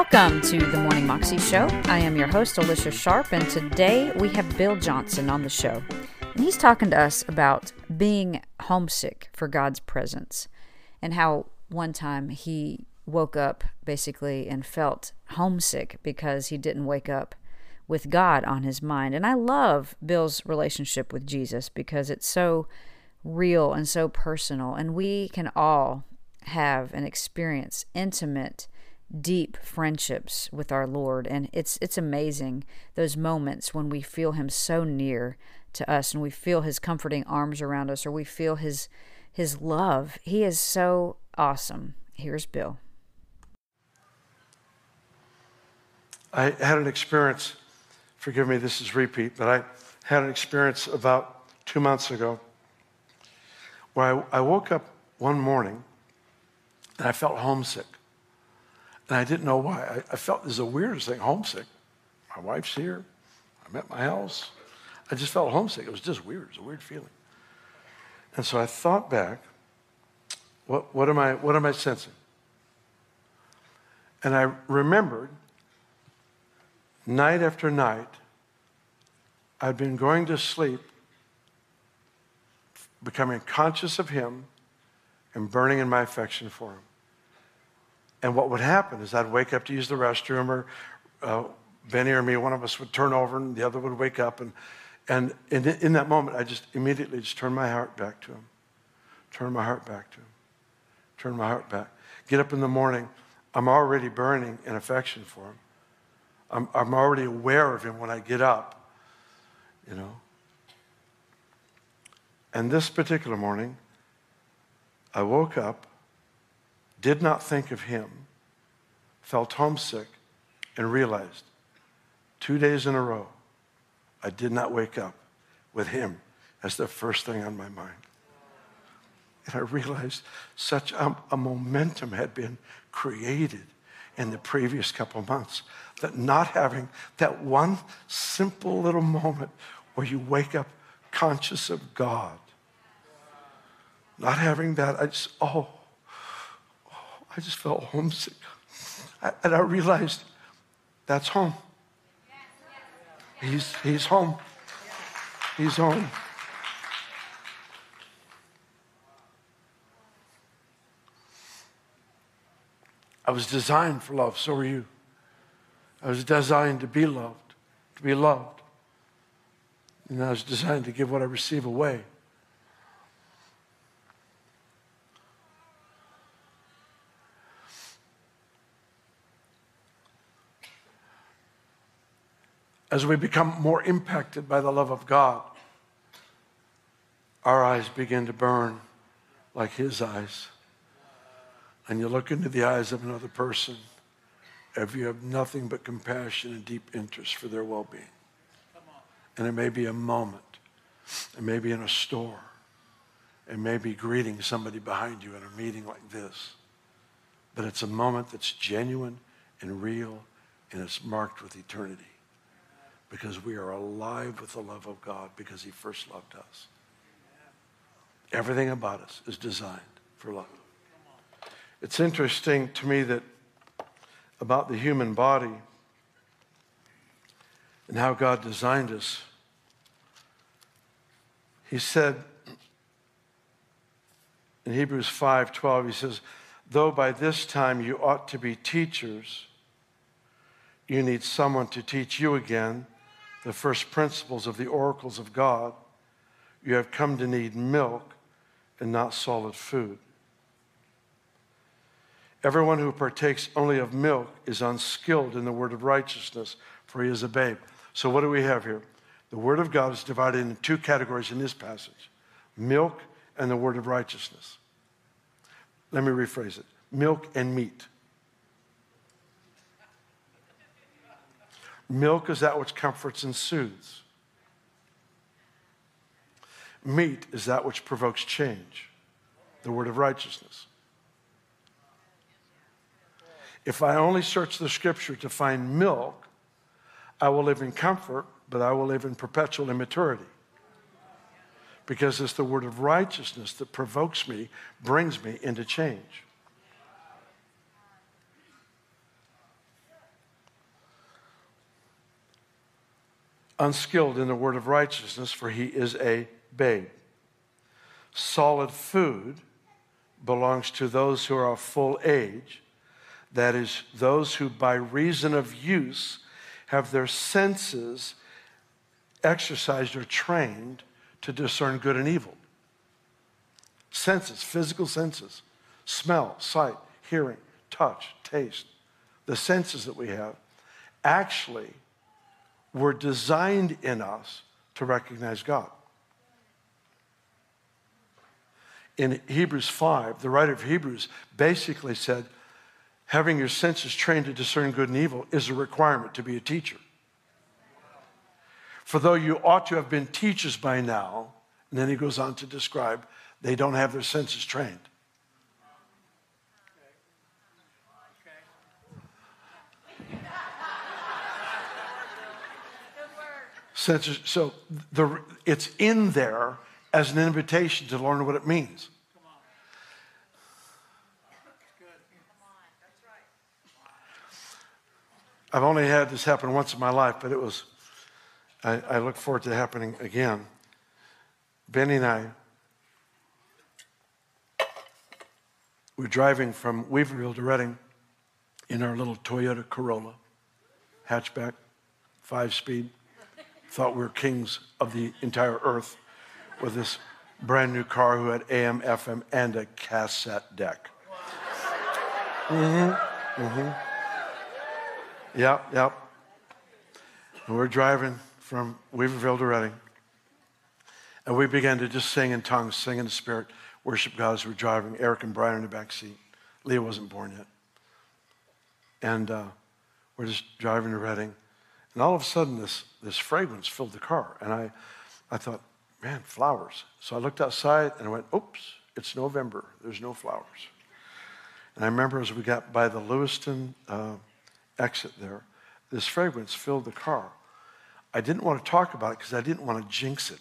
Welcome to the Morning Moxie Show. I am your host, Alicia Sharp, and today we have Bill Johnson on the show. And he's talking to us about being homesick for God's presence and how one time he woke up basically and felt homesick because he didn't wake up with God on his mind. And I love Bill's relationship with Jesus because it's so real and so personal. And we can all have and experience intimate, deep friendships with our Lord. And it's it's amazing those moments when we feel him so near to us and we feel his comforting arms around us or we feel his his love. He is so awesome. Here's Bill. I had an experience, forgive me, this is repeat, but I had an experience about two months ago where I, I woke up one morning and I felt homesick. And I didn't know why. I, I felt this is the weirdest thing homesick. My wife's here. I'm at my house. I just felt homesick. It was just weird. It was a weird feeling. And so I thought back what, what, am, I, what am I sensing? And I remembered night after night, I'd been going to sleep, becoming conscious of Him and burning in my affection for Him. And what would happen is I'd wake up to use the restroom, or uh, Beni or me, one of us would turn over, and the other would wake up. And, and in, in that moment, I just immediately just turn my heart back to Him. Turn my heart back to Him. Turn my heart back. Get up in the morning. I'm already burning in affection for Him. I'm, I'm already aware of him when I get up, you know. And this particular morning, I woke up, did not think of him, felt homesick, and realized two days in a row, I did not wake up with him as the first thing on my mind. And I realized such a, a momentum had been created in the previous couple months. That not having that one simple little moment where you wake up conscious of God, not having that, I just, oh, oh I just felt homesick. I, and I realized that's home. He's, he's home. He's home. I was designed for love, so are you. I was designed to be loved, to be loved. And I was designed to give what I receive away. As we become more impacted by the love of God, our eyes begin to burn like His eyes and you look into the eyes of another person, if you have nothing but compassion and deep interest for their well being. And it may be a moment, it may be in a store, it may be greeting somebody behind you in a meeting like this. But it's a moment that's genuine and real and it's marked with eternity because we are alive with the love of God because He first loved us. Everything about us is designed for love. It's interesting to me that about the human body and how God designed us. He said in Hebrews 5:12 he says, "Though by this time you ought to be teachers, you need someone to teach you again the first principles of the oracles of God. You have come to need milk and not solid food." Everyone who partakes only of milk is unskilled in the word of righteousness, for he is a babe. So, what do we have here? The word of God is divided into two categories in this passage milk and the word of righteousness. Let me rephrase it milk and meat. Milk is that which comforts and soothes. Meat is that which provokes change, the word of righteousness. If I only search the scripture to find milk, I will live in comfort, but I will live in perpetual immaturity. Because it's the word of righteousness that provokes me, brings me into change. Unskilled in the word of righteousness, for he is a babe. Solid food belongs to those who are of full age, that is, those who by reason of use have their senses exercised or trained to discern good and evil. Senses, physical senses, smell, sight, hearing, touch, taste, the senses that we have actually were designed in us to recognize God. In Hebrews 5, the writer of Hebrews basically said, having your senses trained to discern good and evil is a requirement to be a teacher. For though you ought to have been teachers by now, and then he goes on to describe they don't have their senses trained. Senses, so the, it's in there as an invitation to learn what it means. I've only had this happen once in my life, but it was, I, I look forward to happening again. Beni and I were driving from Weaverville to Redding in our little Toyota Corolla, hatchback, five speed. Thought we were kings of the entire earth with this brand new car who had AM, FM, and a cassette deck. Mm-hmm. Mm-hmm. Yep, yep. And we're driving from Weaverville to Redding. And we began to just sing in tongues, sing in the spirit, worship God as we're driving. Eric and Brian in the back seat. Leah wasn't born yet. And uh, we're just driving to Redding. And all of a sudden, this, this fragrance filled the car. And I, I thought, man, flowers. So I looked outside and I went, oops, it's November. There's no flowers. And I remember as we got by the Lewiston uh, exit there, this fragrance filled the car. I didn't want to talk about it because I didn't want to jinx it.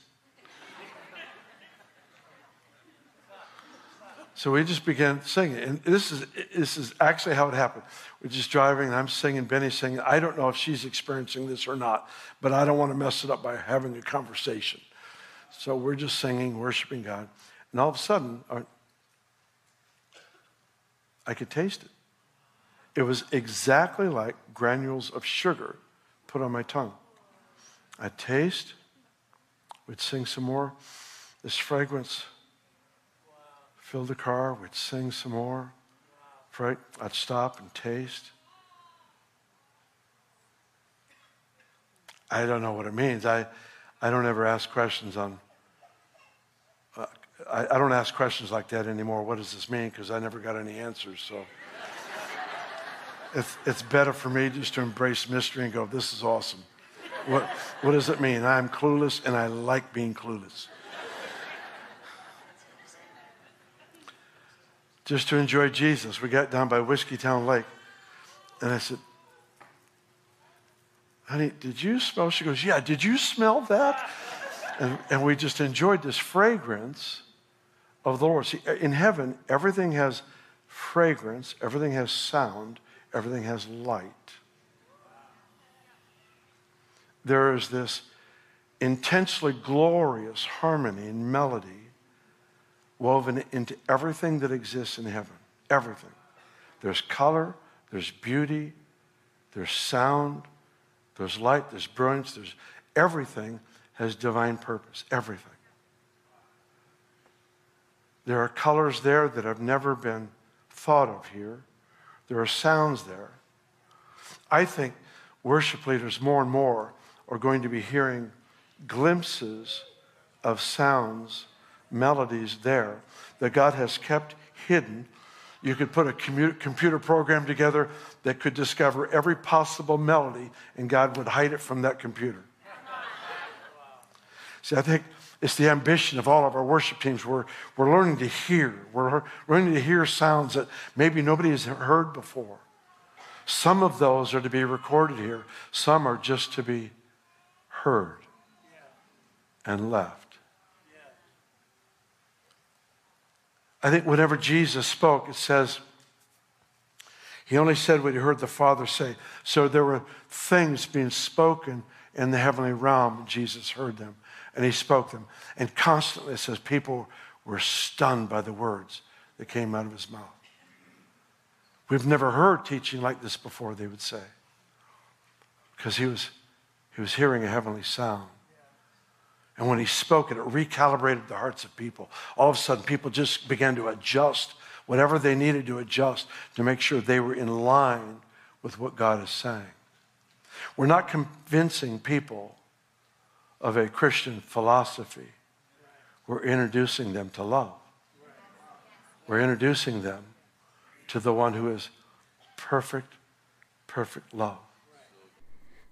So we just began singing. And this is, this is actually how it happened. We're just driving, and I'm singing, Beni's singing. I don't know if she's experiencing this or not, but I don't want to mess it up by having a conversation. So we're just singing, worshiping God. And all of a sudden, I could taste it. It was exactly like granules of sugar put on my tongue. I'd taste, we'd sing some more. This fragrance filled the car, we'd sing some more. Right? I'd stop and taste. I don't know what it means. I, I don't ever ask questions on. Uh, I, I don't ask questions like that anymore. What does this mean? Because I never got any answers. So it's, it's better for me just to embrace mystery and go, this is awesome. What, what does it mean? I'm clueless and I like being clueless. Just to enjoy Jesus, we got down by Whiskeytown Lake and I said, honey, did you smell? She goes, yeah, did you smell that? And, and we just enjoyed this fragrance of the Lord. See, in heaven, everything has fragrance, everything has sound, everything has light. There is this intensely glorious harmony and melody woven into everything that exists in heaven. Everything. There's color, there's beauty, there's sound, there's light, there's brilliance, there's everything has divine purpose. Everything. There are colors there that have never been thought of here. There are sounds there. I think worship leaders more and more are going to be hearing glimpses of sounds, melodies there that God has kept hidden. You could put a computer program together that could discover every possible melody, and God would hide it from that computer. See, I think it's the ambition of all of our worship teams. We're, we're learning to hear. We're learning to hear sounds that maybe nobody has heard before. Some of those are to be recorded here, some are just to be heard and left. I think whenever Jesus spoke, it says, he only said what he heard the Father say. So there were things being spoken in the heavenly realm, Jesus heard them and he spoke them. And constantly, it says, people were stunned by the words that came out of his mouth. We've never heard teaching like this before, they would say. Because he was, he was hearing a heavenly sound. And when he spoke it, it recalibrated the hearts of people. All of a sudden, people just began to adjust whatever they needed to adjust to make sure they were in line with what God is saying. We're not convincing people of a Christian philosophy. We're introducing them to love. We're introducing them to the one who is perfect, perfect love.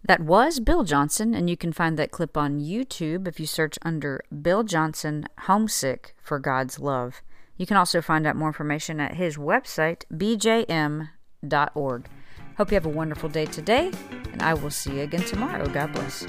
That was Bill Johnson, and you can find that clip on YouTube if you search under Bill Johnson Homesick for God's Love. You can also find out more information at his website, bjm.org. Hope you have a wonderful day today, and I will see you again tomorrow. God bless.